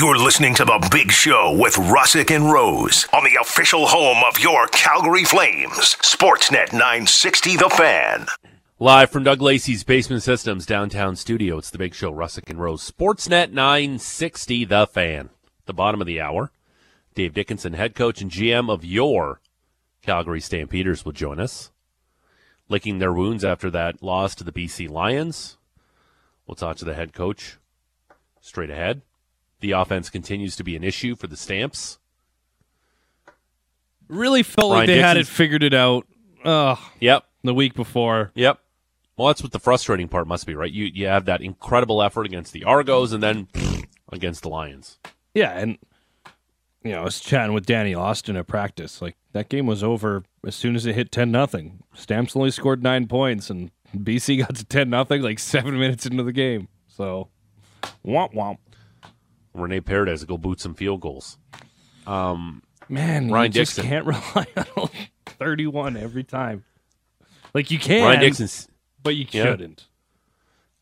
You're listening to The Big Show with Russick and Rose on the official home of your Calgary Flames, Sportsnet 960 The Fan. Live from Doug Lacey's Basement Systems downtown studio, it's The Big Show, Russick and Rose, Sportsnet 960 The Fan. The bottom of the hour, Dave Dickenson, head coach and GM of your Calgary Stampeders, will join us. Licking their wounds after that loss to the BC Lions. We'll talk to the head coach straight ahead. The offense continues to be an issue for the Stamps. Really felt Ryan like they had it figured it out. Uh, Yep, the week before. yep. Well, that's what the frustrating part must be, right? You you have that incredible effort against the Argos and then against the Lions. Yeah, and you know, I was chatting with Danny Austin at practice. Like that game was over as soon as it hit ten nothing. Stamps only scored nine points, and BC got to ten nothing like seven minutes into the game. So, womp womp. Rene Paredes go boot some field goals. Um, Man, Ryan you just Dixon. can't rely on thirty-one every time. Like you can, Ryan Dixon, but you Yeah. shouldn't.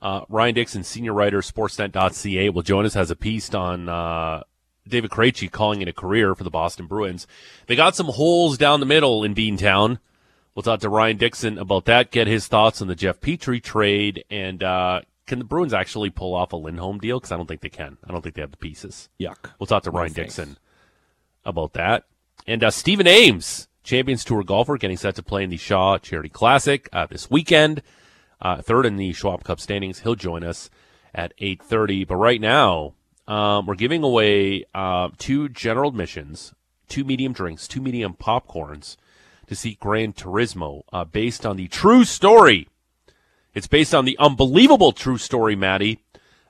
uh, Ryan Dixon, senior writer, Sportsnet.ca, will join us. Has a piece on uh, David Krejci calling it a career for the Boston Bruins. They got some holes down the middle in Beantown. We'll talk to Ryan Dixon about that. Get his thoughts on the Jeff Petry trade, and uh, can the Bruins actually pull off a Lindholm deal? Because I don't think they can. I don't think they have the pieces. Yuck. We'll talk to No Ryan thanks. Dixon about that. And uh, Stephen Ames, Champions Tour golfer, getting set to play in the Shaw Charity Classic uh, this weekend. Uh, third in the Schwab Cup standings. He'll join us at 8.30. But right now, um, we're giving away uh, two general admissions, two medium drinks, two medium popcorns to see Gran Turismo uh, based on the true story. It's based on the unbelievable true story, Maddie,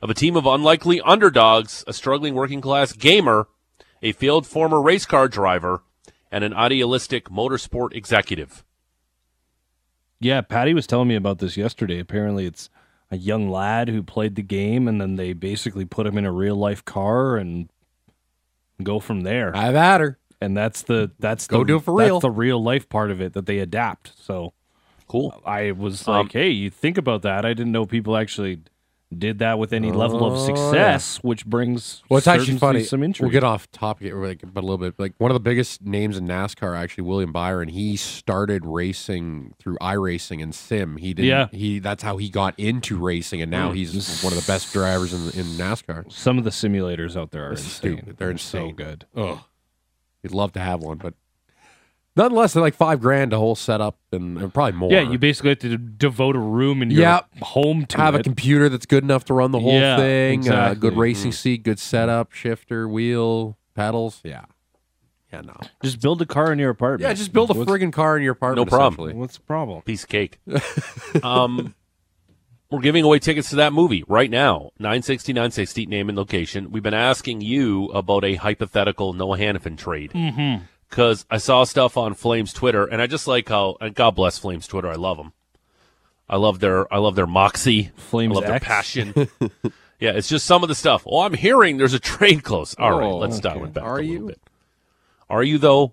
of a team of unlikely underdogs, a struggling working class gamer, a failed former race car driver, and an idealistic motorsport executive. Yeah, Patty was telling me about this yesterday. Apparently, it's a young lad who played the game, and then they basically put him in a real life car and go from there. I've had her. and that's the that's Go the, do it for that's real. the real life part of it that they adapt. So Cool. I was Um, like, hey, you think about that? I didn't know people actually did that with any level of Oh, success, which brings Well, it's actually certainly funny. Some We'll get off topic, like, but a little bit. Like one of the biggest names in NASCAR, actually, William Byron. He started racing through iRacing and sim. He did. Yeah. He that's how he got into racing, and now he's one of the best drivers in in NASCAR. Some of the simulators out there are It's insane. stupid. They're so good. Ugh. You'd love to have one, but nonetheless, they're like five grand a whole setup, and, and probably more. Yeah, you basically have to devote a room in your Yep. home to have a computer that's good enough to run the whole Yeah, thing. Uh, exactly. good racing seat, good setup, shifter, wheel, pedals. Yeah. Yeah, no. Just build a car in your apartment. Yeah, just build a What's- friggin' car in your apartment. No problem. essentially. What's the problem? Piece of cake. um, we're giving away tickets to that movie right now. 960, 960, name and location. We've been asking you about a hypothetical Noah Hanifin trade. Mm-hmm. Because I saw stuff on Flames Twitter, and I just like how, and God bless Flames Twitter. I love them. I love their, I love their moxie. Flames I love their passion. yeah, it's just some of the stuff. Oh, I'm hearing there's a trade close. All right, Oh, let's dial okay. it back Are a little you? bit. Are you though?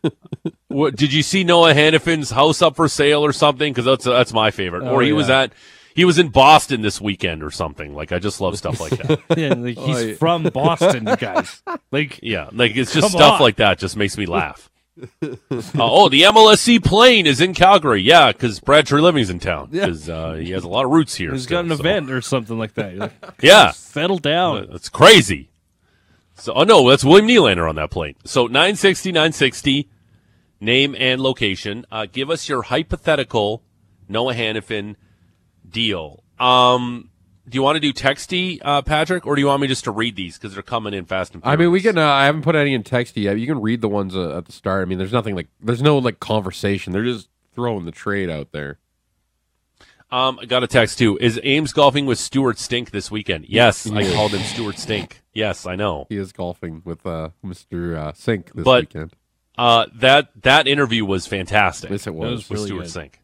what, did you see Noah Hanifin's house up for sale or something? Because that's that's my favorite. Oh, or he was at he was in Boston this weekend or something. Like I just love stuff like that. Yeah, like he's Oh, yeah. from Boston, guys. Like, yeah, like it's just stuff on. like that just makes me laugh. Uh, oh, the MLSE plane is in Calgary. Yeah, because Brad Treliving's in town. Because uh, he has a lot of roots here. he's still, got an so- event or something like that. Like, Yeah, settle down. That's crazy. So, oh no, that's William Nylander on that plane. So 960, 960, name and location. Uh, give us your hypothetical Noah Hanifin deal. Um, do you want to do texty, uh, Patrick, or do you want me just to read these because they're coming in fast and Furious? I mean, we can. Uh, I haven't put any in text yet. You can read the ones uh, at the start. I mean, there's nothing like. There's no like conversation. They're just throwing the trade out there. Um, I got a text too. Is Ames golfing with Stewart Stink this weekend? Yes, I called him Stewart Stink. Yes, I know. He is golfing with uh, Mr. Uh, Cink this But- weekend. Uh, that that interview was fantastic. Yes, it was. was with really Stewart good. Cink.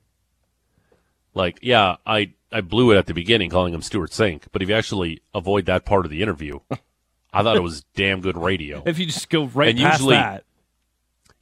Like, yeah, I I blew it at the beginning calling him Stewart Cink, but if you actually avoid that part of the interview, I thought it was damn good radio. If you just go right And past usually- that,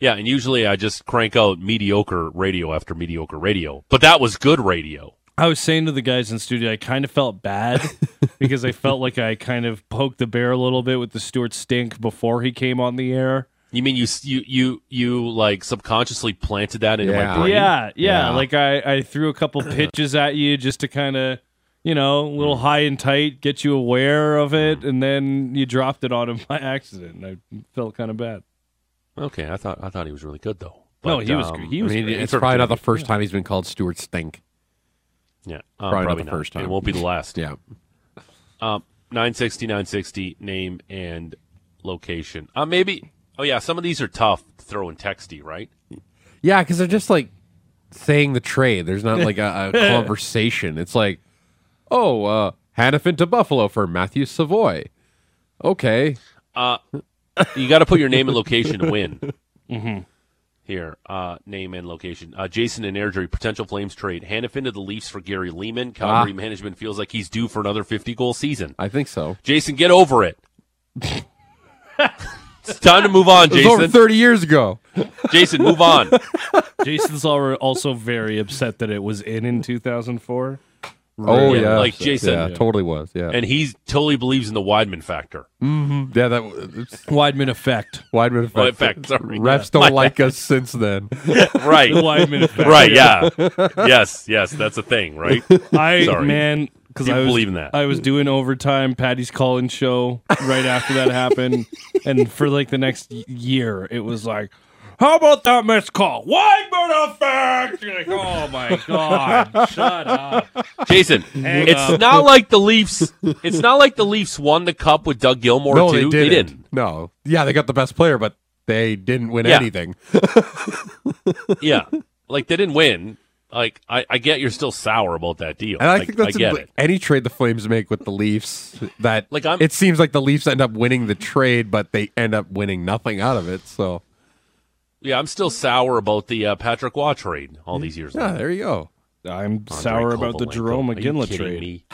Yeah, and usually I just crank out mediocre radio after mediocre radio, but that was good radio. I was saying to the guys in studio, I kind of felt bad because I felt like I kind of poked the bear a little bit with the Stewart stink before he came on the air. You mean you you you you like subconsciously planted that into Yeah. my brain? Yeah, yeah, Yeah. Like I, I threw a couple pitches at you just to kind of, you know, a Mm. little high and tight, get you aware of it, and then you dropped it on him by accident. and I felt kind of bad. Okay, I thought I thought he was really good though. no, he was um, he I was mean, great. it's probably not the first time he's been called Stewart Stink. Yeah, um, Probably not the first time. It won't be the last. Yeah. Um, 960, 960, name and location. Uh, maybe. Oh yeah, some of these are tough to throw in texty, right? Yeah, because they're just like saying the trade. There's not like a, a conversation. It's like, oh, uh, Hanifin to Buffalo for Matthew Savoie. Okay. Uh, You got to put your name and location to win. mm-hmm. Here, uh, name and location. Uh, Jason and Airdrie, potential Flames trade. Hanifin to the Leafs for Gary Leeman. Calgary Ah. management feels like he's due for another 50 goal season. I think so. Jason, get over it. it's time to move on, It was over Jason. 30 years ago. Jason, move on. Jason's al- also very upset that it was in in 2004. Oh, Yeah, yeah. like Jason. Yeah, totally was. Yeah. And he totally believes in the Weidman factor. Mm-hmm. yeah, that it's Weidman effect. Weidman effect. Effect, sorry. Refs don't like us since then. Right. Weidman effect. right, yeah. yes, yes, that's a thing, right? I Sorry. man, because I was believe in that. I was doing overtime, Patty's calling show right after that happened, and for like the next year, it was like, "How about that missed call? Weidman effect!" You're like, "Oh my god, shut up!" Jason, it's uh, not like the Leafs it's not like the Leafs won the cup with Doug Gilmour no, too. they didn't. didn't. No. Yeah, they got the best player, but they didn't win Yeah. anything. Yeah. Like they didn't win. Like I, I get you're still sour about that deal. And I Like, think that's I get in it. any trade the Flames make with the Leafs. That Like, I'm- it seems like the Leafs end up winning the trade, but they end up winning nothing out of it. So Yeah, I'm still sour about the uh, Patrick Roy trade all these years. yeah, later. there you go. I'm Andre sour about the Jarome Are Iginla trade. me?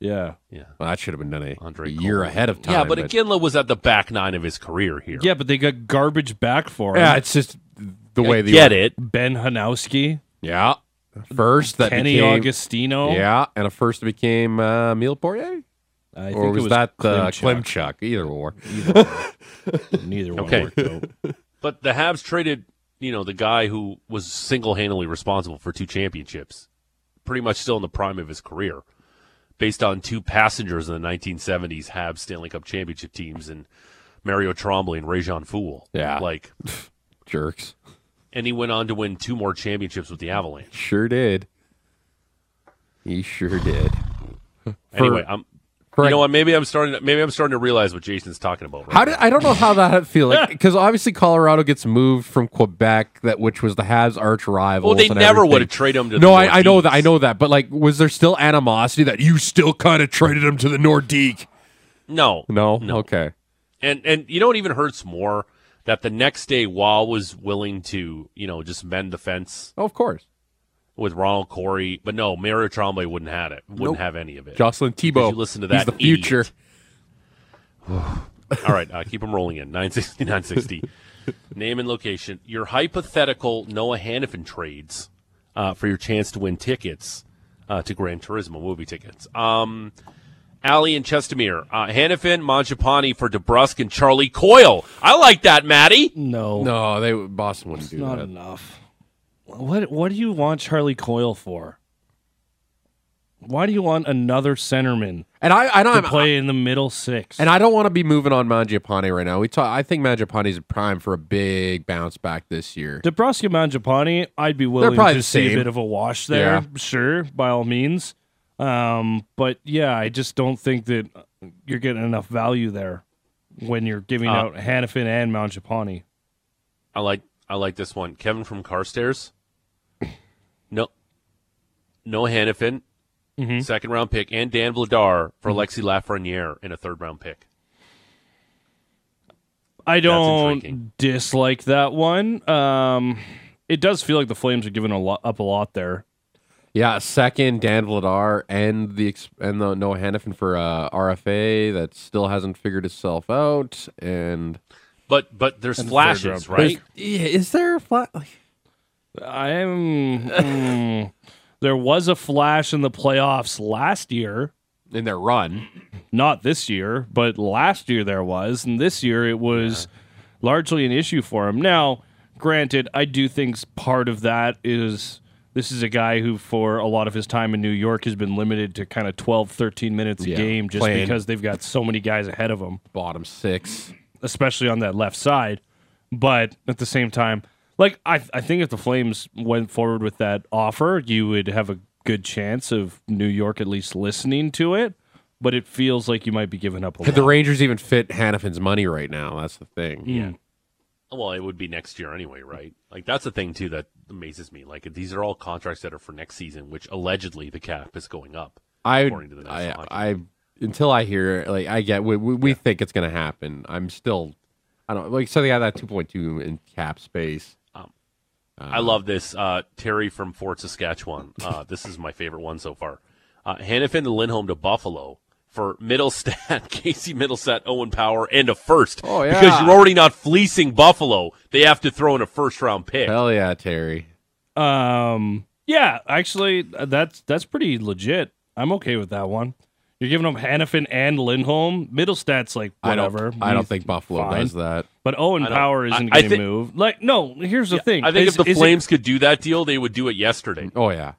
Yeah, Yeah. Well, that should have been done a, Andre year Kovalenko. ahead of time. Yeah, but Iginla was at the back nine of his career here. yeah, but they got garbage back for him. yeah, it's just the way I the get it. Ben Hanowski, Yeah, first that Kenny became, Agostino. Yeah, and a first that became uh, Emile Poirier, I think or was, it was that uh, Klimchuk. Klimchuk? Either or. Neither one Okay. worked out. But the Habs traded, you know, the guy who was single handedly responsible for two championships, pretty much still in the prime of his career, based on two passengers in the 1970s Habs Stanley Cup championship teams and Mario Tremblay and Rejean Houle. Yeah. Like, Jerks. And he went on to win two more championships with the Avalanche. Sure did. He sure did. anyway, I'm. for you know what? Maybe I'm starting. To, maybe I'm starting to realize what Jason's talking about. Right How did I don't know how that feel like because obviously Colorado gets moved from Quebec that which was the Habs arch rival. Well, they never would have traded him to. No, I, I know that I know that, but like, was there still animosity that you still kind of traded him to the Nordique? No, No, no. okay, And and you know what even hurts more that the next day Wall was willing to you know just mend the fence oh, of course. with Ronald Corey, but no, Mario Tremblay wouldn't have it. Wouldn't Nope. have any of it. Jocelyn Thibault. You listen to that. He's the future. All right, uh, keep them rolling in 960, 960. Name and location. Your hypothetical Noah Hanifin trades uh, for your chance to win tickets uh, to Gran Turismo movie tickets. Um, Ali and Chestermere. Uh, Hanifin, Mangiapane for DeBrusk and Charlie Coyle. I like that, Maddie. No, No, they Boston wouldn't do not that. enough. What What do you want Charlie Coyle for? Why do you want another centerman And I, I to don't, play in the middle six? and I don't want to be moving on Mangiapane right now. We talk. I think Mangiapane's prime for a big bounce back this year. Nebraska Mangiapane, I'd be willing probably to the see a same. bit of a wash there. Yeah. Sure, by all means. Um, but yeah, I just don't think that you're getting enough value there when you're giving Uh, out Hanifin and Mangiapane. I like I like this one. Kevin from Carstairs. No, no Hanifin, Mm-hmm. second round pick, and Dan Vladar for Alexi Lafreniere in a third round pick. I don't dislike that one. Um, it does feel like the Flames are giving a lot, up a lot there. Yeah, second Dan Vladar and the and the Noah Hanifin for uh, RFA that still hasn't figured itself out. And But but there's And flashes, round right? yeah, is there a flat? Like, I'm. mm, There was a flash in the playoffs last year, in their run. not this year, but last year there was, and this year it was largely an issue for him. Now, granted, I do think part of that is this is a guy who, for a lot of his time in New York, has been limited to kind of 12, 13 minutes a Yeah, game just playing- because they've got so many guys ahead of him. Bottom six. especially on that left side. But at the same time, like I, I think if the Flames went forward with that offer, you would have a good chance of New York at least listening to it. But it feels like you might be giving up a Could lot. the Rangers even fit Hanifin's money right now? That's the thing. Yeah. Well, it would be next year anyway, right? Like that's the thing too that amazes me. Like these are all contracts that are for next season, which allegedly the cap is going up. I, According to the I, I, until I hear like I get we, we, we think it's going to happen. I'm still, I don't like so they got that 2.2 in cap space. I love this. Uh, Terry from Fort Saskatchewan. Uh, this is my favorite one so far. Uh, Hanifin to Lindholm to Buffalo for Mittelstadt, Casey Mittelstadt, Owen Power, and a first. Oh, yeah. Because you're already not fleecing Buffalo. They have to throw in a first round pick. Hell yeah, Terry. Um, yeah, actually, uh, that's that's pretty legit. I'm okay with that one. You're giving up Hanifin and Lindholm. Mittelstadt's like I whatever. don't. I don't think Buffalo fine. does that. But Owen Power isn't I going to move. Like, no. Here's the thing. I think Is- if the is it- Flames could do that deal, they would do it yesterday. Oh yeah.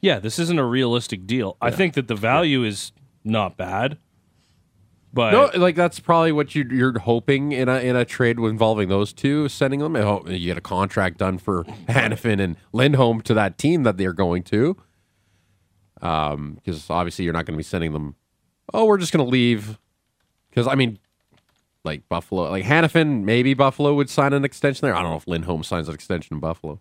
Yeah, this isn't a realistic deal. I think that the value is not bad. But No, like that's probably what you, you're hoping in a in a trade involving those two, sending them. You get a contract done for Hanifin and Lindholm to that team that they're going to. Um, because obviously you're not going to be sending them. Oh, we're just going to leave. Because I mean, like Buffalo, like Hanifin, maybe Buffalo would sign an extension there. I don't know if Lindholm signs an extension in Buffalo.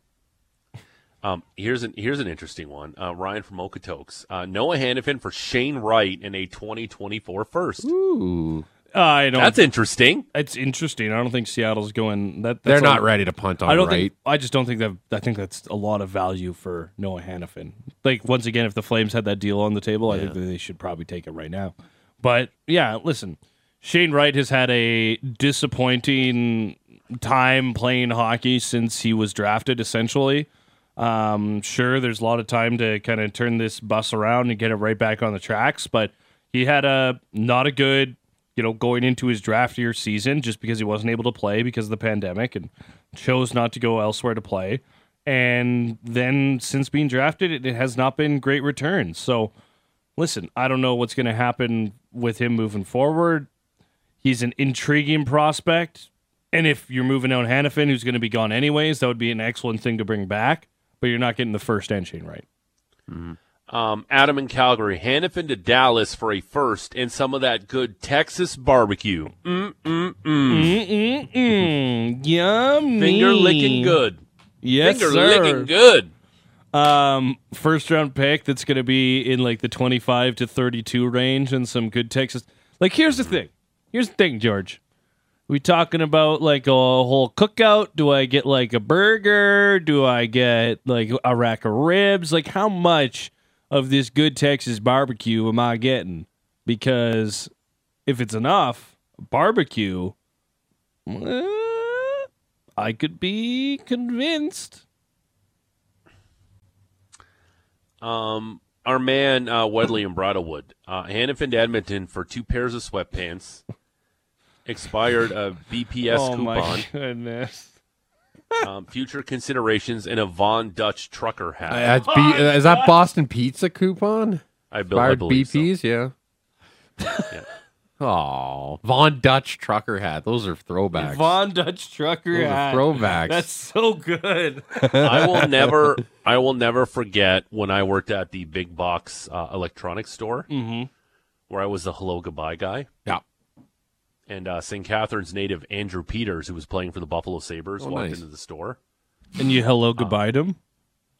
Um, here's an here's an interesting one. Uh, Ryan from Okotoks. Uh, Noah Hanifin for Shane Wright in a 2024 first. Ooh, I don't. That's interesting. it's interesting. I don't think Seattle's going. That they're not a- ready to punt on I don't right. think. I just don't think that. I think that's a lot of value for Noah Hanifin. Like once again, if the Flames had that deal on the table, I think that they should probably take it right now. But yeah, listen, Shane Wright has had a disappointing time playing hockey since he was drafted. Essentially, um, sure, there's a lot of time to kind of turn this bus around and get it right back on the tracks, but he had a not a good, you know, going into his draft year season just because he wasn't able to play because of the pandemic and chose not to go elsewhere to play. And then since being drafted, it, it has not been great returns. So, listen, I don't know what's going to happen with him moving forward. He's an intriguing prospect. And if you're moving out Hanifin, who's going to be gone anyways, that would be an excellent thing to bring back. But you're not getting the first and Shane Wright. Um, Adam in Calgary, Hanifin to Dallas for a first and some of that good Texas barbecue. Mm, mm, mm. Yummy. Finger licking good. Yes, Finger sir. licking good. Um, first round pick that's going to be in like the 25 to 32 range and some good Texas. Like, here's the thing. Here's the thing, George. We talking about like a whole cookout? Do I get like a burger? Do I get like a rack of ribs? Like, how much of this good Texas barbecue am I getting? Because if it's enough barbecue, eh, I could be convinced. Um, our man uh, Wedley and Bridlewood, uh, Hanifin to Edmonton for two pairs of sweatpants, expired a BPS oh coupon, my goodness. um, future considerations, and a Von Dutch trucker hat. Uh, that's B- uh, is that Boston Pizza coupon? I, built, I Fired believe so. BPs, yeah. Yeah. Oh, Von Dutch trucker hat. Those are throwbacks. Von Dutch trucker Those are hat. throwbacks. That's so good. I will never, I will never forget when I worked at the big box uh, electronics store, where I was the hello goodbye guy, yeah. And uh, St. Catharines native Andrew Peters, who was playing for the Buffalo Sabres, Oh, walked nice. into the store. And you hello goodbye to him?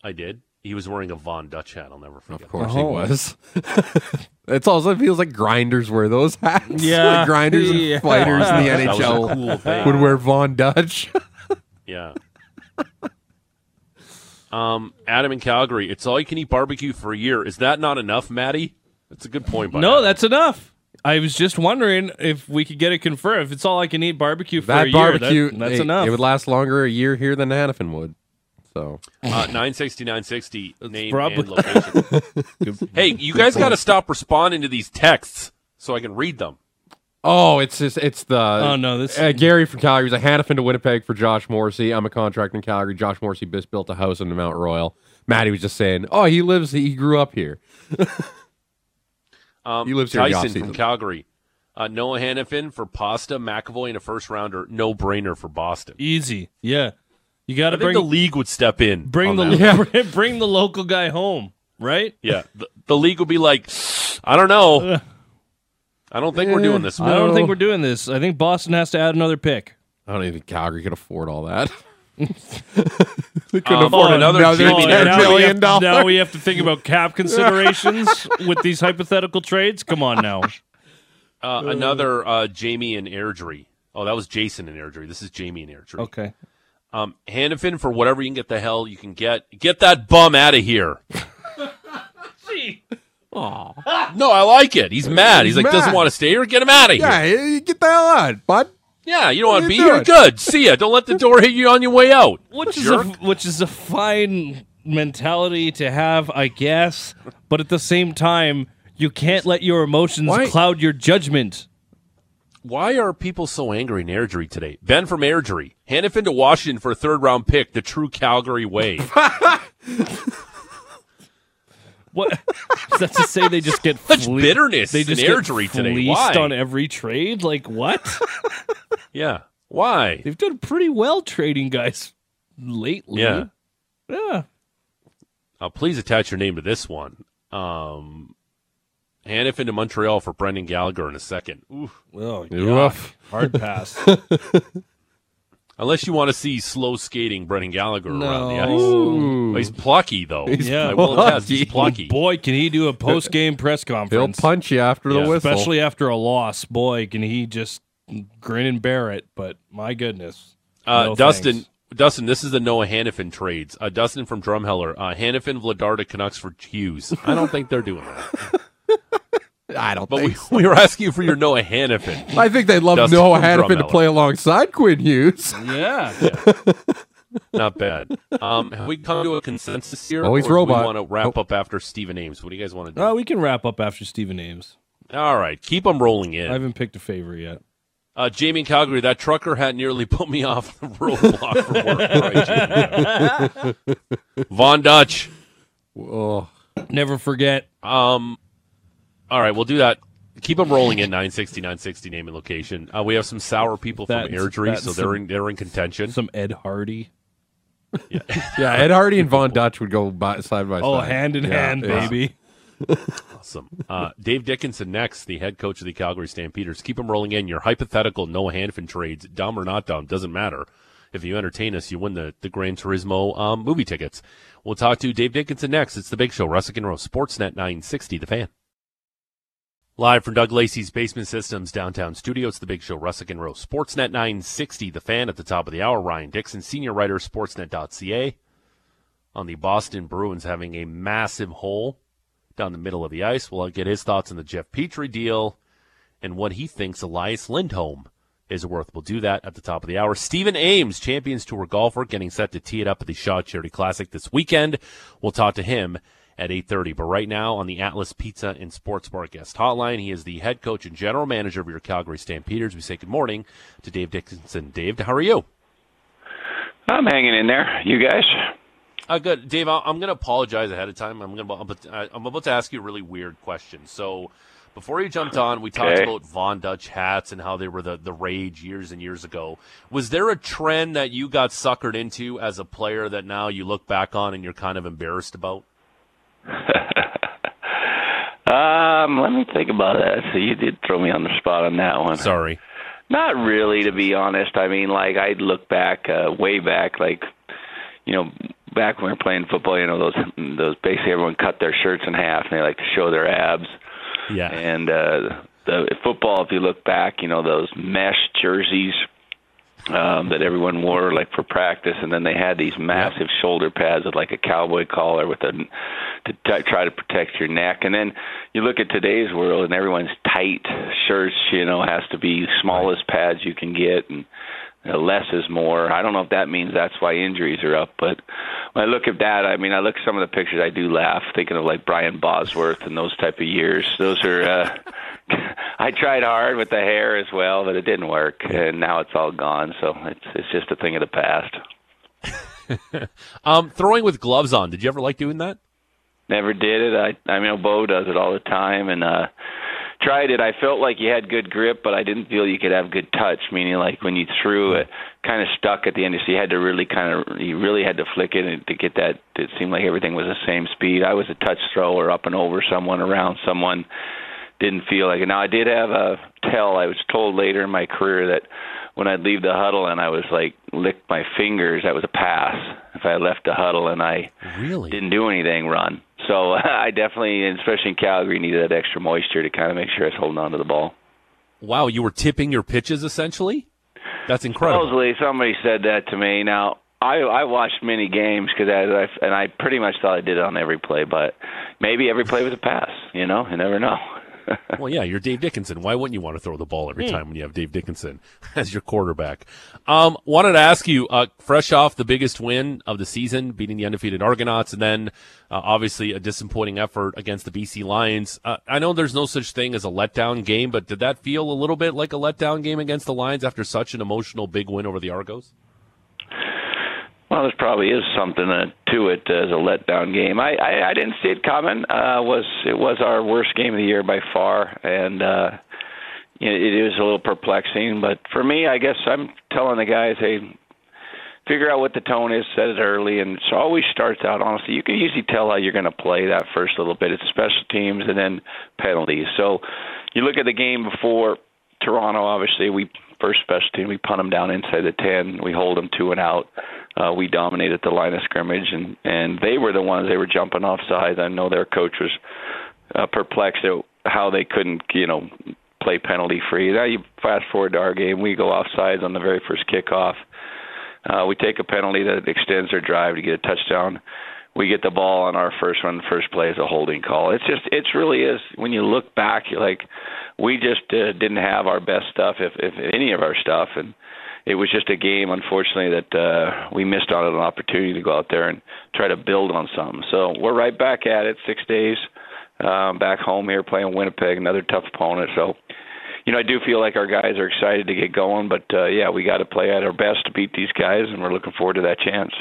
I did. He was wearing a Von Dutch hat. I'll never forget. Of course Oh. he was. it's also it feels like grinders wear those hats. Yeah. like grinders Yeah. and fighters in the That NHL cool would wear Von Dutch. Yeah. um, Adam in Calgary, it's all you can eat barbecue for a year. Is that not enough, Maddie? That's a good point. By No, Adam. that's enough. I was just wondering if we could get it confirmed. If it's all I can eat barbecue for a that year, barbecue, that- that's it, enough. It would last longer a year here than Hanifin would. So Uh, 960, 960, name probably- and location. hey, you guys got to stop responding to these texts so I can read them. Oh, it's just it's the Oh, no, this- uh, Gary from Calgary. He's like Hanifin to Winnipeg for Josh Morrissey. I'm a contractor in Calgary. Josh Morrissey just built a house in Mount Royal. Matty was just saying, oh, he lives, he grew up here. Um, He lives here in the Tyson from Calgary. Uh, Noah Hanifin for Pasta, McAvoy in a first rounder, no brainer for Boston. Easy. Yeah. You got I to think bring the league would step in. bring the that. bring, bring the local guy home, right? yeah. The, the league would be like, I don't know. I don't think we're doing this. I don't Oh. think we're doing this. I think Boston has to add another pick. I don't even think Calgary could afford all that. Um, afford another another Jamie 10 now, we million have, dollars. now we have to think about cap considerations with these hypothetical trades. Come on now. Uh, another uh, Jamie and Airdrie. Oh, that was Jason and Airdrie. This is Jamie and Airdrie. Okay. Um, Hanifin for whatever you can get the hell you can get. Get that bum out of here. No, I like it. He's mad. He's, He's like doesn't want to stay here. Get him out of here. yeah, you get the hell out, bud. Yeah, you don't want to be you here. Good. See ya. Don't let the door hit you on your way out. Which is a, which is a fine mentality to have, I guess. But at the same time, you can't let your emotions Why- cloud your judgment. Why are people so angry in Airdrie today? Ben from Airdrie. Hanifin to Washington for a third round pick, the true Calgary way. What? Is that to say they just get Such fle- bitterness They in just get Airdrie today. fleeced Why? on every trade. Like what? yeah. Why? They've done pretty well trading guys lately. Yeah. Yeah. Uh, please attach your name to this one. Um, Hanifin to Montreal for Brendan Gallagher in a second. Oof. Oh, Oof. hard pass. Unless you want to see slow skating Brendan Gallagher around the ice. Ooh. But he's plucky, though. Yeah. I will attest. He's plucky. Boy, can he do a post game press conference. He'll punch you after Yeah, the whistle. especially after a loss. Boy, can he just grin and bear it. But my goodness, Uh, No Dustin, thanks. Dustin, this is the Noah Hanifin trades. Uh, Dustin from Drumheller. Uh, Hanifin, Vladar to Canucks for Hughes. I don't think they're doing that. I don't But we, think. we were asking you for your Noah Hanifin. I think they'd love Dustin Noah from Hanifin to play alongside Quinn Hughes. yeah. Not bad. Um, have we come to a consensus here? Always he's or do robot. We want to wrap Oh. up after Stephen Ames. What do you guys want to do? Oh, we can wrap up after Stephen Ames. All right, keep them rolling in. I haven't picked a favorite yet. Uh, Jamie in Calgary, that trucker hat nearly put me off the roadblock for work. All right, Jamie. Von Dutch. Oh, Never forget. Um, all right, we'll do that. Keep them rolling in 960, 960 name and location. Uh, we have some sour people from That's- Airdrie, that's so they're some- in they're in contention. Some Ed Hardy. yeah, Ed Hardy and Von Dutch would go by, side by side. Oh, hand in Yeah, hand, yeah. baby. Awesome. Uh, Dave Dickenson next, the head coach of the Calgary Stampeders. Keep them rolling in. Your hypothetical Noah Hanifin trades, dumb or not dumb, doesn't matter. If you entertain us, you win the, the Gran Turismo um, movie tickets. We'll talk to Dave Dickenson next. It's the big show, Russick and Rose, Sportsnet 960, the fan. Live from Doug Lacey's Basement Systems downtown studio, it's the big show, Russick and Rose, Sportsnet 960, the fan at the top of the hour. Ryan Dixon, senior writer, sportsnet.ca. On the Boston Bruins having a massive hole down the middle of the ice. We'll get his thoughts on the Jeff Petry deal and what he thinks Elias Lindholm is worth. We'll do that at the top of the hour. Stephen Ames, Champions Tour golfer, getting set to tee it up at the Shaw Charity Classic this weekend. We'll talk to him at 8.30. But right now on the Atlas Pizza and Sports Bar guest hotline, he is the head coach and general manager of your Calgary Stampeders. We say good morning to Dave Dickenson. Dave, how are you? I'm hanging in there. You guys? Uh, good, Dave. I'm going to apologize ahead of time. I'm going to I'm about to ask you a really weird question. So, before you jumped on, we talked Okay. about Von Dutch hats and how they were the the rage years and years ago. Was there a trend that you got suckered into as a player that now you look back on and you're kind of embarrassed about? Um, let me think about that. So you did throw me on the spot on that one. Sorry. Not really, to be honest. I mean, like I look back, uh, way back, like you know, back when we were playing football. You know, those those basically everyone cut their shirts in half and they like to show their abs. Yeah. And uh, the football, if you look back, you know those mesh jerseys um, that everyone wore like for practice, and then they had these massive shoulder pads with like a cowboy collar with a to t- try to protect your neck. And then you look at today's world, and everyone's tight shirts. You know, has to be smallest pads you can get, and uh, less is more. I don't know if that means that's why injuries are up, but when I look at that, I mean, I look at some of the pictures, I do laugh thinking of like Brian Bosworth and those type of years. Those are. uh I tried hard with the hair as well, but it didn't work, and now it's all gone. So it's it's just a thing of the past. um, throwing with gloves on. Did you ever like doing that? Never did it. I I mean, Bo does it all the time, and uh tried it. I felt like you had good grip, but I didn't feel you could have good touch. Meaning, like when you threw it, kind of stuck at the end. So you had to really kind of, you really had to flick it to get that. It seemed like everything was the same speed. I was a touch thrower up and over someone, around someone. Didn't feel like it. Now I did have a tell. I was told later in my career that when I'd leave the huddle and I was like licked my fingers, that was a pass. If I left the huddle and I really didn't do anything, run. So I definitely, especially in Calgary, needed that extra moisture to kind of make sure I was holding on to the ball. Wow, you were tipping your pitches essentially. That's incredible. Supposedly, somebody said that to me. Now I I watched many games because I, I and I pretty much thought I did it on every play, but maybe every play was a pass. You know, you never know. well, yeah, you're Dave Dickenson. Why wouldn't you want to throw the ball every time when you have Dave Dickenson as your quarterback? Um, wanted to ask you, uh, fresh off the biggest win of the season, beating the undefeated Argonauts, and then uh, obviously a disappointing effort against the BC Lions. Uh, I know there's no such thing as a letdown game, but did that feel a little bit like a letdown game against the Lions after such an emotional big win over the Argos? Well, there probably is something to it as a letdown game. I, I I didn't see it coming. Uh, was it was our worst game of the year by far, and uh, know, it is a little perplexing. But for me, I guess I'm telling the guys, hey, figure out what the tone is, set it early, and so always starts out honestly. You can usually tell how you're going to play that first little bit. It's special teams and then penalties. So you look at the game before Toronto. Obviously, we first special team we punt them down inside the ten. We hold them two and out uh, we dominated the line of scrimmage, and and they were the ones they were jumping off sides. I know their coach was uh, perplexed at how they couldn't, you know, play penalty free. Now you fast forward to our game, we go off sides on the very first kickoff. Uh, we take a penalty that extends their drive to get a touchdown. We get the ball on our first one. First play is a holding call. It's just, it's really is. When you look back, you're like, we just uh, didn't have our best stuff, if if any of our stuff, and it was just a game, unfortunately, that uh, we missed out on an opportunity to go out there and try to build on something. So we're right back at it, six days um, back home here playing Winnipeg, another tough opponent. So, you know, I do feel like our guys are excited to get going, but uh, yeah, we got to play at our best to beat these guys, and we're looking forward to that chance.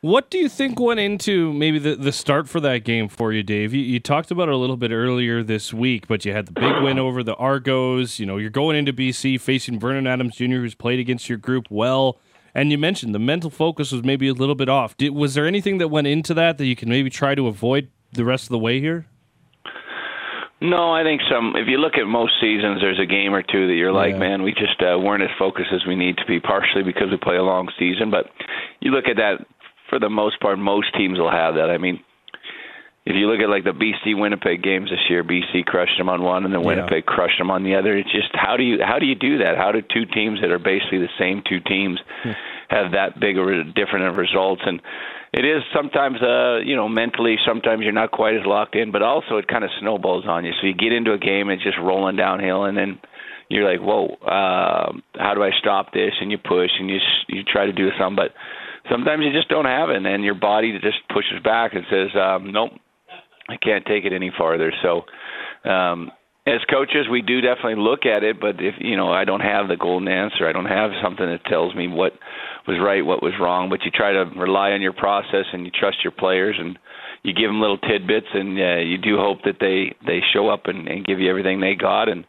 What do you think went into maybe the, the start for that game for you, Dave? You, you talked about it a little bit earlier this week, but you had the big win over the Argos. You know, you're going into BC facing Vernon Adams Jr., who's played against your group well. And you mentioned the mental focus was maybe a little bit off. Did, was there anything that went into that that you can maybe try to avoid the rest of the way here? No, I think some. If you look at most seasons, there's a game or two that you're like, Yeah. man, we just uh, weren't as focused as we need to be. Partially because we play a long season, but you look at that for the most part, most teams will have that. I mean, if you look at like the BC Winnipeg games this year, BC crushed them on one, and then Yeah. Winnipeg crushed them on the other. It's just how do you how do you do that? How do two teams that are basically the same two teams have that big of different of results? And it is sometimes uh you know mentally sometimes you're not quite as locked in, but also it kind of snowballs on you. So you get into a game and it's just rolling downhill, and then you're like, whoa, uh, how do I stop this? And you push and you you try to do something, but sometimes you just don't have it, and your body just pushes back and says, um, nope, I can't take it any farther. So, um, as coaches, we do definitely look at it, but if you know, I don't have the golden answer. I don't have something that tells me what was right, what was wrong. But you try to rely on your process and you trust your players, and you give them little tidbits, and uh, you do hope that they they show up and, and give you everything they got, and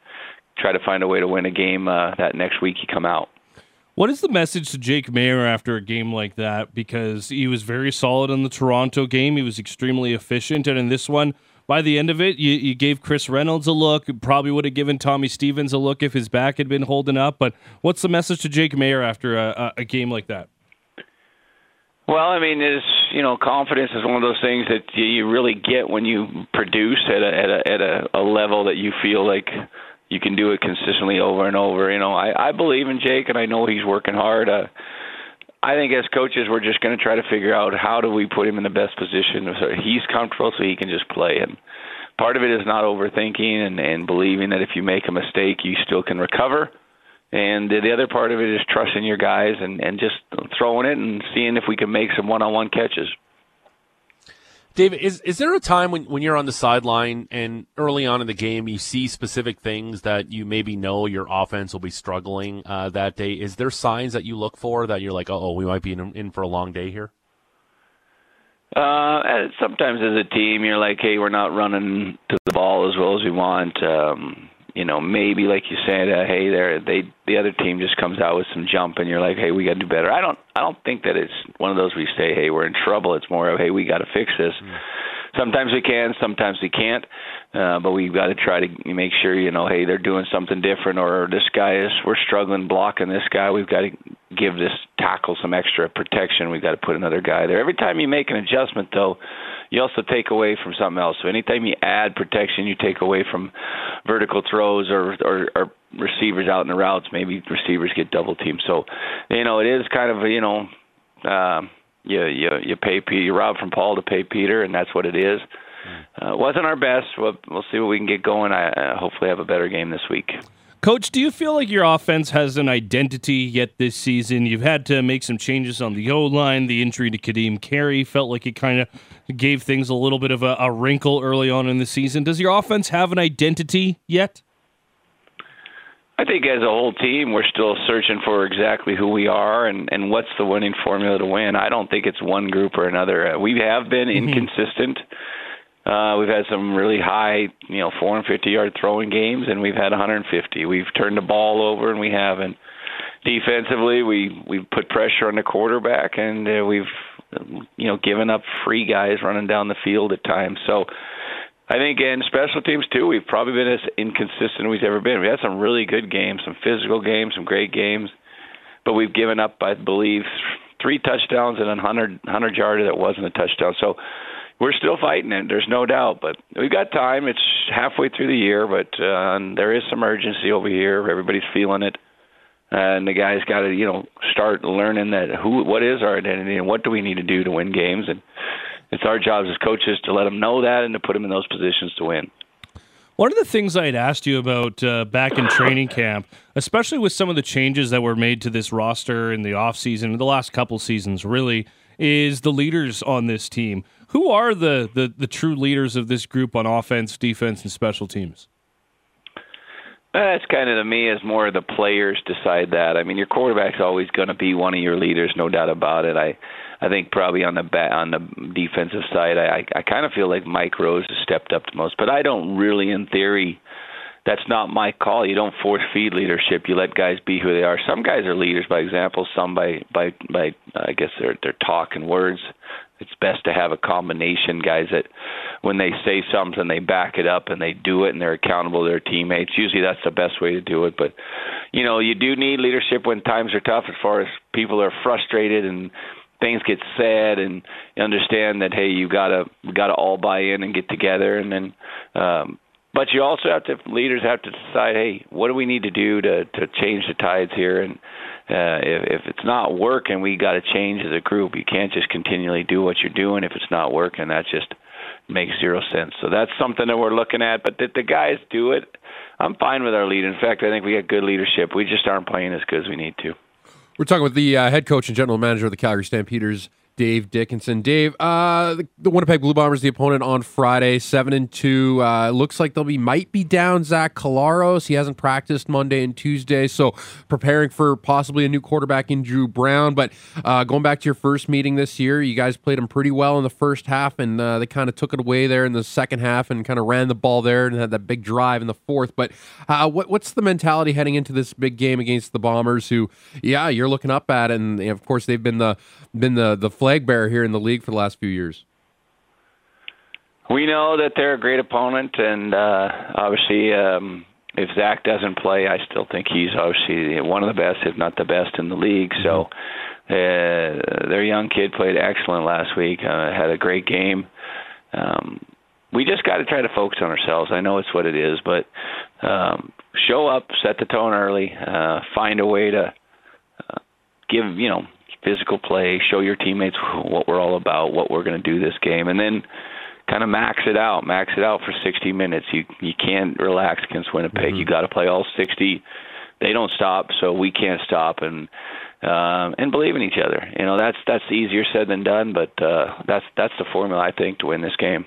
try to find a way to win a game uh, that next week you come out. What is the message to Jake Maier after a game like that? Because he was very solid in the Toronto game. He was extremely efficient. And in this one, by the end of it, you, you gave Chris Reynolds a look. Probably would have given Tommy Stevens a look if his back had been holding up. But what's the message to Jake Maier after a, a, game like that? Well, I mean, is you know, confidence is one of those things that you, you really get when you produce at a at a at a, a level that you feel like you can do it consistently over and over. You know, I I believe in Jake, and I know he's working hard. Uh, I think as coaches, we're just going to try to figure out how do we put him in the best position so he's comfortable, so he can just play. And part of it is not overthinking and and believing that if you make a mistake, you still can recover. And the other part of it is trusting your guys and, and just throwing it and seeing if we can make some one on one catches. David, is is there a time when, when you're on the sideline and early on in the game you see specific things that you maybe know your offense will be struggling uh, that day? Is there signs that you look for that you're like, oh, we might be in, in for a long day here? Uh, sometimes as a team, you're like, hey, we're not running to the ball as well as we want. Um, you know, maybe like you said, uh, hey, there they the other team just comes out with some jump, and you're like, hey, we got to do better. I don't, I don't think that it's one of those we say, hey, we're in trouble. It's more of, hey, we got to fix this. Mm. Sometimes we can, sometimes we can't, uh, but we've got to try to make sure, you know, hey, they're doing something different, or this guy is, we're struggling blocking this guy. We've got to give this tackle some extra protection. We've got to put another guy there. Every time you make an adjustment, though you also take away from something else. So anytime you add protection, you take away from vertical throws or or, or receivers out in the routes. Maybe receivers get double teamed. So you know it is kind of you know uh, you you you pay you rob from Paul to pay Peter, and that's what it is. Uh, wasn't our best. We'll, we'll see what we can get going. I uh, hopefully have a better game this week. Coach, do you feel like your offense has an identity yet this season? You've had to make some changes on the O line. The injury to Ka'Deem Carey felt like it kind of gave things a little bit of a, a, wrinkle early on in the season. Does your offense have an identity yet? I think as a whole team, we're still searching for exactly who we are and, and what's the winning formula to win. I don't think it's one group or another. Uh, we have been mm-hmm. inconsistent. Uh, we've had some really high, you know, 450 yard throwing games, and we've had 150. We've turned the ball over, and we haven't. Defensively, we we've put pressure on the quarterback, and uh, we've, you know, given up free guys running down the field at times. So, I think in special teams too, we've probably been as inconsistent as we've ever been. We had some really good games, some physical games, some great games, but we've given up, I believe, three touchdowns and a hundred hundred yarder that wasn't a touchdown. So we're still fighting it. There's no doubt, but we've got time. It's halfway through the year, but uh, there is some urgency over here. Everybody's feeling it, and the guys got to you know start learning that who what is our identity and what do we need to do to win games, and it's our jobs as coaches to let them know that and to put them in those positions to win. One of the things I had asked you about uh, back in training camp, especially with some of the changes that were made to this roster in the offseason, the last couple seasons, really, is the leaders on this team. Who are the, the, the true leaders of this group on offense, defense, and special teams? That's kind of to me as more of the players decide that. I mean, your quarterback's always going to be one of your leaders, no doubt about it. I, I think probably on the ba- on the defensive side, I, I kind of feel like Mike Rose has stepped up the most, but I don't really, in theory, that's not my call. You don't force feed leadership. You let guys be who they are. Some guys are leaders by example. Some by by by I guess their their talk and words. It's best to have a combination, guys that when they say something, they back it up and they do it and they're accountable to their teammates. Usually that's the best way to do it. But, you know, you do need leadership when times are tough as far as people are frustrated and things get said and understand that hey you gotta gotta all buy in and get together and then um but you also have to leaders have to decide hey what do we need to do to to change the tides here and uh, if, if it's not working, we got to change as a group. You can't just continually do what you're doing if it's not working. That just makes zero sense. So that's something that we're looking at. But that the guys do it, I'm fine with our lead. In fact, I think we got good leadership. We just aren't playing as good as we need to. We're talking with the uh, head coach and general manager of the Calgary Stampeders, Dave Dickenson. Dave, uh, the, Winnipeg Blue Bombers, the opponent on Friday, seven and two. Uh, looks like they'll be might be down Zach Collaros. He hasn't practiced Monday and Tuesday, so preparing for possibly a new quarterback in Dru Brown. But uh, going back to your first meeting this year, you guys played them pretty well in the first half, and uh, they kind of took it away there in the second half and kind of ran the ball there and had that big drive in the fourth. But uh, what, what's the mentality heading into this big game against the Bombers? Who, yeah, you're looking up at, and of course they've been the been the the flag bearer here in the league for the last few years. We know that they're a great opponent, and uh, obviously, um, if Zach doesn't play, I still think he's obviously one of the best, if not the best, in the league. So, uh, their young kid played excellent last week. Uh, had a great game. Um, we just got to try to focus on ourselves. I know it's what it is, but um, show up, set the tone early, uh, find a way to uh, give you know physical play, show your teammates what we're all about, what we're going to do this game, and then kind of max it out. Max it out for 60 minutes. You you can't relax against Winnipeg. Mm-hmm. You got to play all 60. they don't stop, so we can't stop, and um, and believe in each other. You know, that's that's easier said than done, but uh, that's that's the formula I think to win this game.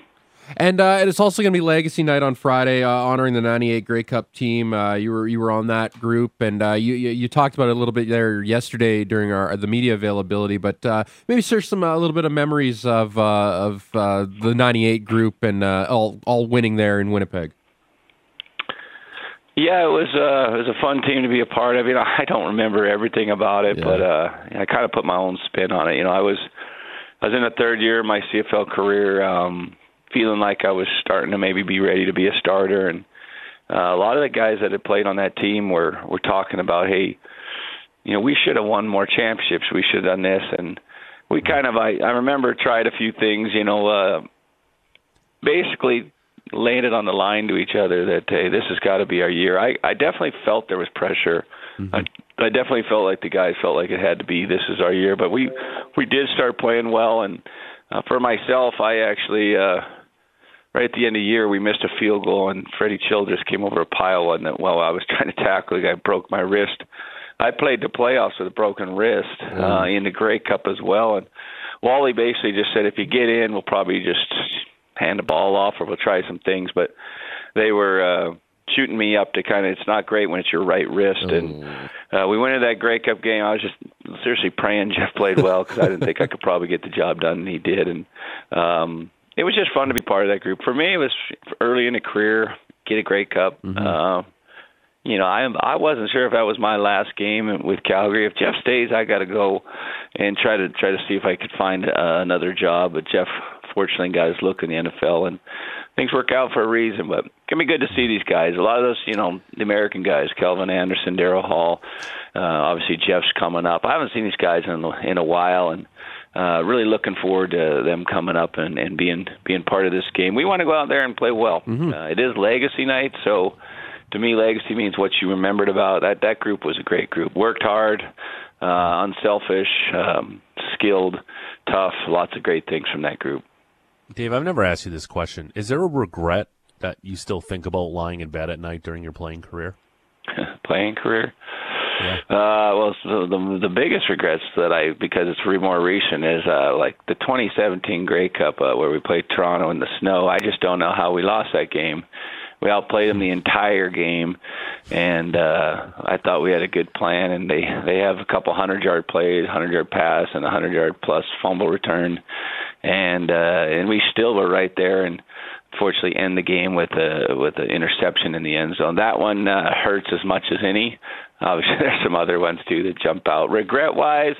And uh, it's also going to be Legacy Night on Friday, uh, honoring the '98 Grey Cup team. Uh, you were you were on that group, and uh, you, you, you talked about it a little bit there yesterday during our the media availability. But uh, maybe search some a little bit of memories of uh, of the '98 group and all all winning there in Winnipeg. Yeah, it was uh, it was a fun team to be a part of. You know, I don't remember everything about it, Yeah. but uh, I kind of put my own spin on it. You know, I was I was in the third year of my CFL career, um, feeling like I was starting to maybe be ready to be a starter, and uh, a lot of the guys that had played on that team were were talking about, hey, you know, we should have won more championships. We should have done this, and we kind of I I remember tried a few things. You know, uh, basically laying it on the line to each other that hey, this has got to be our year. I I definitely felt there was pressure. I I definitely felt like the guys felt like it had to be this is our year, but we we did start playing well and uh, for myself, I actually uh right at the end of the year we missed a field goal and Freddie Childress came over a pile one that while I was trying to tackle the guy broke my wrist. I played the playoffs with a broken wrist uh in the Grey Cup as well and Wally basically just said if you get in we'll probably just hand the ball off or we'll try some things. But they were uh shooting me up to kind of it's not great when it's your right wrist and uh we went into that Grey Cup game. I was just seriously praying Jeff played well cuz I didn't think I could probably get the job done and he did and um it was just fun to be part of that group for me it was early in the career get a Grey Cup uh you know, I I wasn't sure if that was my last game with Calgary. If Jeff stays, I got to go and try to try to see if I could find uh, another job. But Jeff fortunately got his look in the NFL, and things work out for a reason. But it's gonna be good to see these guys. A lot of those, you know, the American guys, Kelvin Anderson, Daryl Hall. Uh, obviously, Jeff's coming up. I haven't seen these guys in in a while, and uh, really looking forward to them coming up and, and being being part of this game. We want to go out there and play well. Uh, it is Legacy Night, so to me, legacy means what you remembered about that. That group was a great group. Worked hard, uh, unselfish, um, skilled, tough. Lots of great things from that group. Dave, I've never asked you this question. Is there a regret that you still think about lying in bed at night during your playing career? Playing career. Yeah. Uh, well, so the the biggest regrets that I because it's re- more recent is uh, like the 2017 Grey Cup uh, where we played Toronto in the snow. I just don't know how we lost that game. We outplayed them the entire game, and uh, I thought we had a good plan. And they they have a couple hundred yard plays, hundred yard pass, and a hundred yard plus fumble return, and uh, and we still were right there and fortunately end the game with a with an interception in the end zone. That one uh, hurts as much as any. Obviously, there's some other ones too that jump out. Regret wise,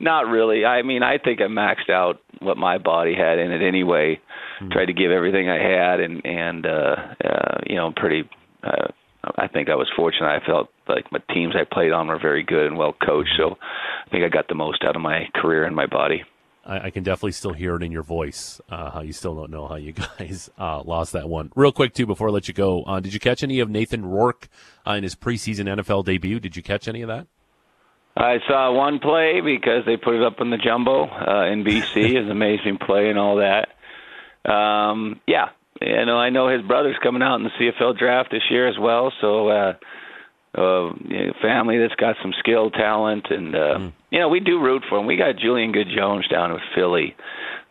not really. I mean, I think I maxed out what my body had in it anyway. Tried to give everything I had, and and uh, uh, you know, pretty. Uh, I think I was fortunate. I felt like my teams I played on were very good and well coached. So I think I got the most out of my career and my body. I, I can definitely still hear it in your voice. Uh, how you still don't know how you guys uh, lost that one. Real quick too, before I let you go, uh, did you catch any of Nathan Rourke uh, in his preseason NFL debut? Did you catch any of that? I saw one play because they put it up on the jumbo uh, in BC. An amazing play and all that. Um, yeah, you know I know his brother's coming out in the CFL draft this year as well. So uh, you know, family that's got some skill, talent, and uh, you know we do root for him. We got Julian Good Jones down with Philly.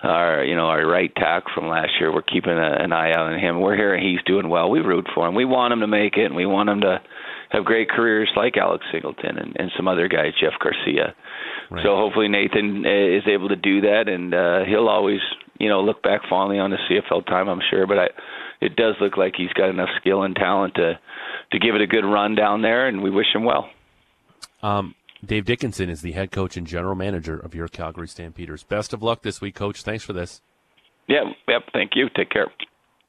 Our, you know, our right tack from last year. We're keeping a, an eye out on him. We're hearing he's doing well. We root for him. We want him to make it, and we want him to have great careers like Alex Singleton and, and some other guys, Jeff Garcia. Right. So hopefully Nathan uh, is able to do that, and uh, he'll always, you know, look back fondly on the CFL time, I'm sure. But I, it does look like he's got enough skill and talent to to give it a good run down there, and we wish him well. Um, Dave Dickenson is the head coach and general manager of your Calgary Stampeders. Best of luck this week, Coach. Thanks for this. Yeah, yep. Thank you. Take care.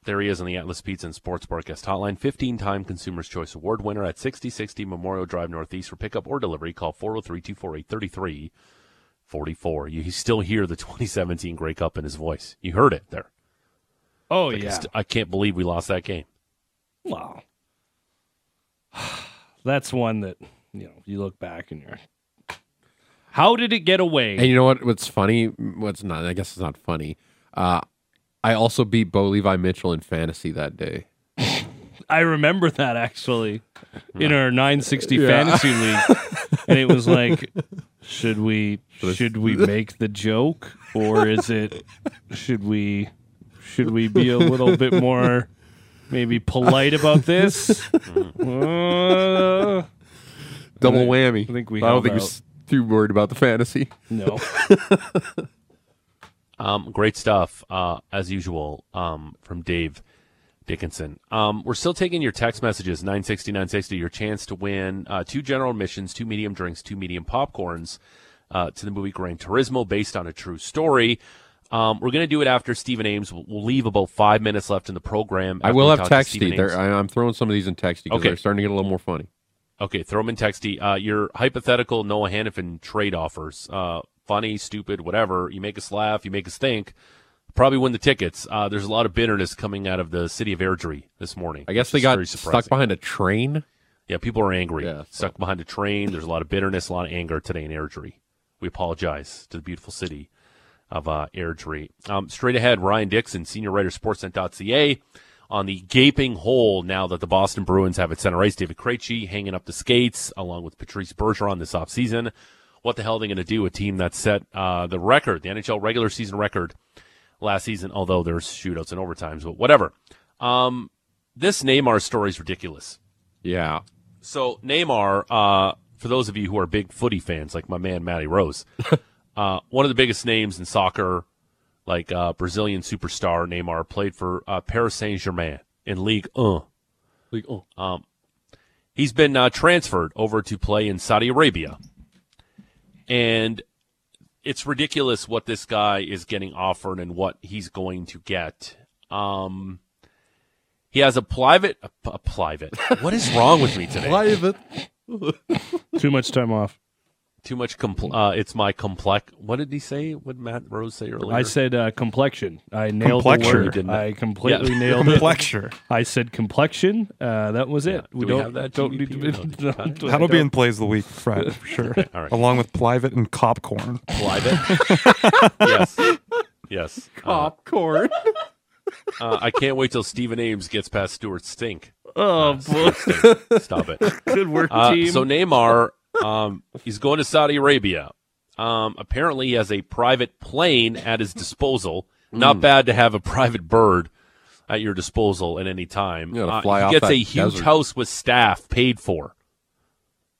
There he is on the Atlas Pizza and Sports Bar guest hotline. 15 time Consumer's Choice Award winner at 6060 Memorial Drive Northeast. For pickup or delivery, call 403 248 3344. You still hear the 2017 Grey Cup in his voice. You heard it there. Oh Like, I yeah. st- I can't believe we lost that game. Wow. That's one that you know you look back and you're. How did it get away? And you know what? What's funny? What's not? I guess it's not funny. Uh, I also beat Bo Levi Mitchell in fantasy that day. I remember that actually in our 960 fantasy league, and it was like, should we should we make the joke or is it should we should we be a little bit more maybe polite about this? Uh, Double I- whammy. I think we I don't held think you're out. s- too worried about the fantasy. no. Um, great stuff, uh, as usual, um, from Dave Dickenson. Um, we're still taking your text messages, 960, 960, your chance to win uh, two general admissions, two medium drinks, two medium popcorns uh, to the movie Gran Turismo based on a true story. Um, we're going to do it after Stephen Ames. We'll, we'll leave about five minutes left in the program. I will have texty. There, I'm throwing some of these in texty because Okay. they're starting to get a little more funny. Okay, throw them in texty. Uh, your hypothetical Noah Hanifin trade offers. Uh, funny, stupid, whatever. You make us laugh, you make us think. Probably win the tickets. Uh, there's a lot of bitterness coming out of the city of Airdrie this morning. I guess they got stuck behind a train. Yeah, people are angry. Yeah, Stuck behind a train. There's a lot of bitterness, a lot of anger today in Airdrie. We apologize to the beautiful city of uh, Airdrie. Um, straight ahead, Ryan Dixon, senior writer, sportsnet.ca, on the gaping hole now that the Boston Bruins have at center ice. David Krejci hanging up the skates along with Patrice Bergeron this offseason. What the hell are they going to do? A team that set uh, the record, the NHL regular season record last season, although there's shootouts and overtimes, but whatever. Um, this Neymar story is ridiculous. Yeah. So Neymar, uh, for those of you who are big footy fans, like my man Matty Rose, uh, one of the biggest names in soccer, like uh, Brazilian superstar Neymar, played for uh, Paris Saint Germain in League One. Like, oh. He's been uh, transferred over to play in Saudi Arabia, and it's ridiculous what this guy is getting offered and what he's going to get. Um, he has a private, a, a private. What is wrong with me today? Private. Too much time off. Too much compl- uh, it's my complex. What did he say? What did Matt Rose say earlier? I said uh, complexion. I nailed the word. I completely Yeah. nailed it. Complexure. I said complexion. Uh, that was it. We do we have that don't GBP? need to. No, did you cut it? don't- That'll be in plays of the week, Fred, for sure. All right. Along with Plivet and Copcorn. private. yes, yes. Uh, Popcorn. uh, I can't wait till Stephen Ames gets past Stewart Stink. Oh, boy. Stop it. good work, Uh, team. so Neymar, um, he's going to Saudi Arabia. Um, apparently, he has a private plane at his disposal. Not bad to have a private bird at your disposal at any time. Uh, fly he off gets a huge desert. house with staff paid for.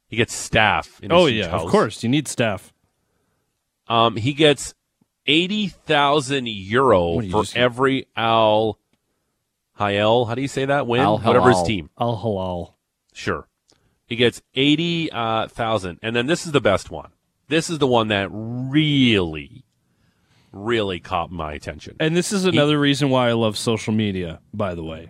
He gets staff. In oh yeah, house. of course. You need staff. Um, he gets eighty thousand euro What do you for just- every Al Hayel. How do you say that? Win Al whatever his Hilal. team. Al halal. Sure. He gets 80,000. uh, and then this is the best one. This is the one that really, really caught my attention. And this is another reason why I love social media. By the way,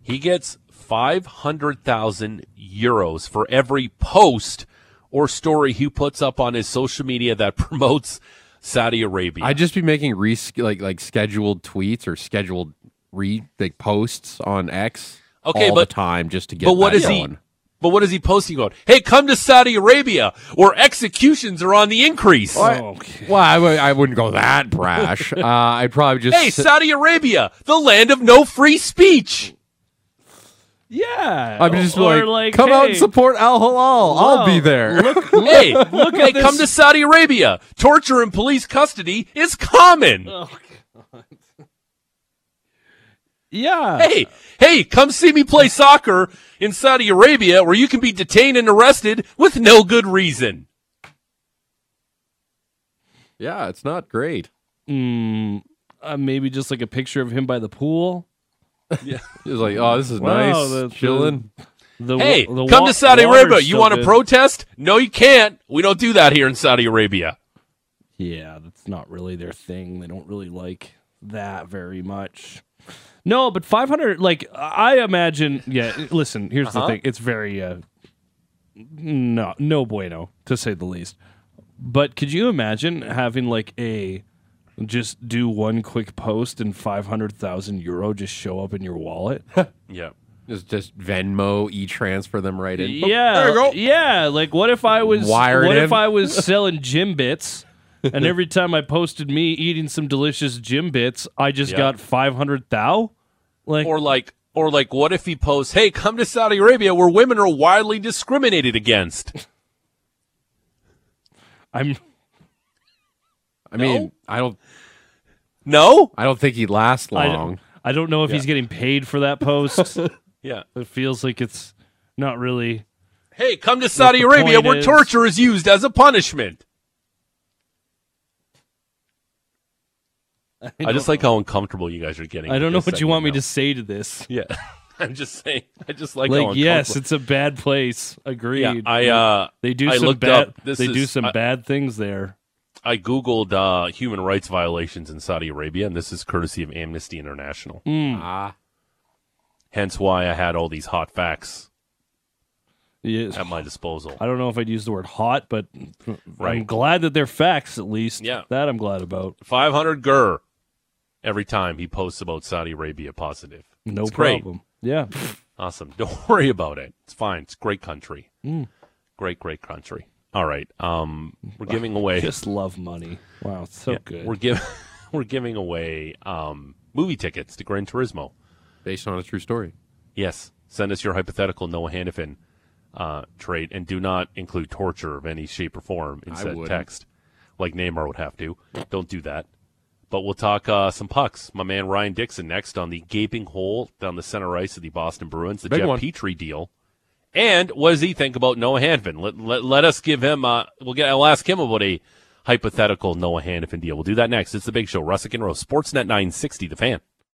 He gets five hundred thousand euros for every post or story he puts up on his social media that promotes Saudi Arabia. I'd just be making re like like scheduled tweets or scheduled re like posts on X Okay, all but- the time just to get. But what is that is he? going. But what is he posting about? Hey, come to Saudi Arabia where executions are on the increase. okay. Well, I w- I wouldn't go that brash. uh, I'd probably just Hey, sit- Saudi Arabia, the land of no free speech. yeah. I'm just or like, come out and support Al Halal. I'll be Wow. there. hey, look hey, this- come to Saudi Arabia. Torture and police custody is common. Yeah. Hey, hey, come see me play soccer in Saudi Arabia where you can be detained and arrested with no good reason. yeah, it's not great. Mm, uh, maybe just like a picture of him by the pool. Yeah. It's like, oh, this is Wow, nice, the- chilling. The, Hey, the come wa- to Saudi Arabia. You want to protest? No, you can't. We don't do that here in Saudi Arabia. Yeah, that's not really their thing. They don't really like that very much. No, but 500 like I imagine yeah, listen, here's Uh-huh. the thing. It's very uh no no bueno to say the least. But could you imagine having like a just do one quick post and 500,000 euro just show up in your wallet? Yeah. Just just Venmo, e transfer them right in. Yeah, there you go. yeah. Like, what if I was? Wire it what in. if I was selling gym bits, and every time I posted me eating some delicious gym bits, I just Yeah. got five hundred thou? Like, Or like Or like, what if he posts, "Hey, come to Saudi Arabia where women are widely discriminated against"? I'm I mean, I don't. No. I don't think he'd last I long. don't, I don't know if he's getting paid for that post. Yeah. it feels like it's not really. Hey, come to Saudi Arabia point where is- torture is used as a punishment. I, just like how uncomfortable you guys are getting. I don't know what you want me to say to this. Yeah, I'm just saying. I just like, how Like, yes, it's a bad place. Agreed. Yeah, I uh, they do I some looked bad. up. This they do some I- bad things there. I googled uh, human rights violations in Saudi Arabia, and this is courtesy of Amnesty International. Ah, Hence, why I had all these hot facts Yes. at my disposal. I don't know if I'd use the word hot, but I'm glad that they're facts at least. Yeah. That I'm glad about. 500 gur every time he posts about Saudi Arabia positive. No It's great. problem. Yeah. Awesome. Don't worry about it. It's fine. It's a great country. Great, great country. All right. Um, we're giving away. Just love money. Wow, it's so Yeah, good. We're giving we're giving away um, movie tickets to Gran Turismo. based on a true story. Yes. Send us your hypothetical Noah Hanifin uh, trait, and do not include torture of any shape or form in I said wouldn't. text, like Neymar would have to. Don't do that. But we'll talk uh, some pucks. My man Ryan Dixon next on the gaping hole down the center ice of the Boston Bruins, the Big Jeff one. Petry deal. And what does he think about Noah Hanifin? Let, let, let us give him. Uh, we'll get. I'll ask him about a hypothetical Noah Hanifin deal. We'll do that next. It's the Big Show. Russick and Rose, Sportsnet 960, The Fan.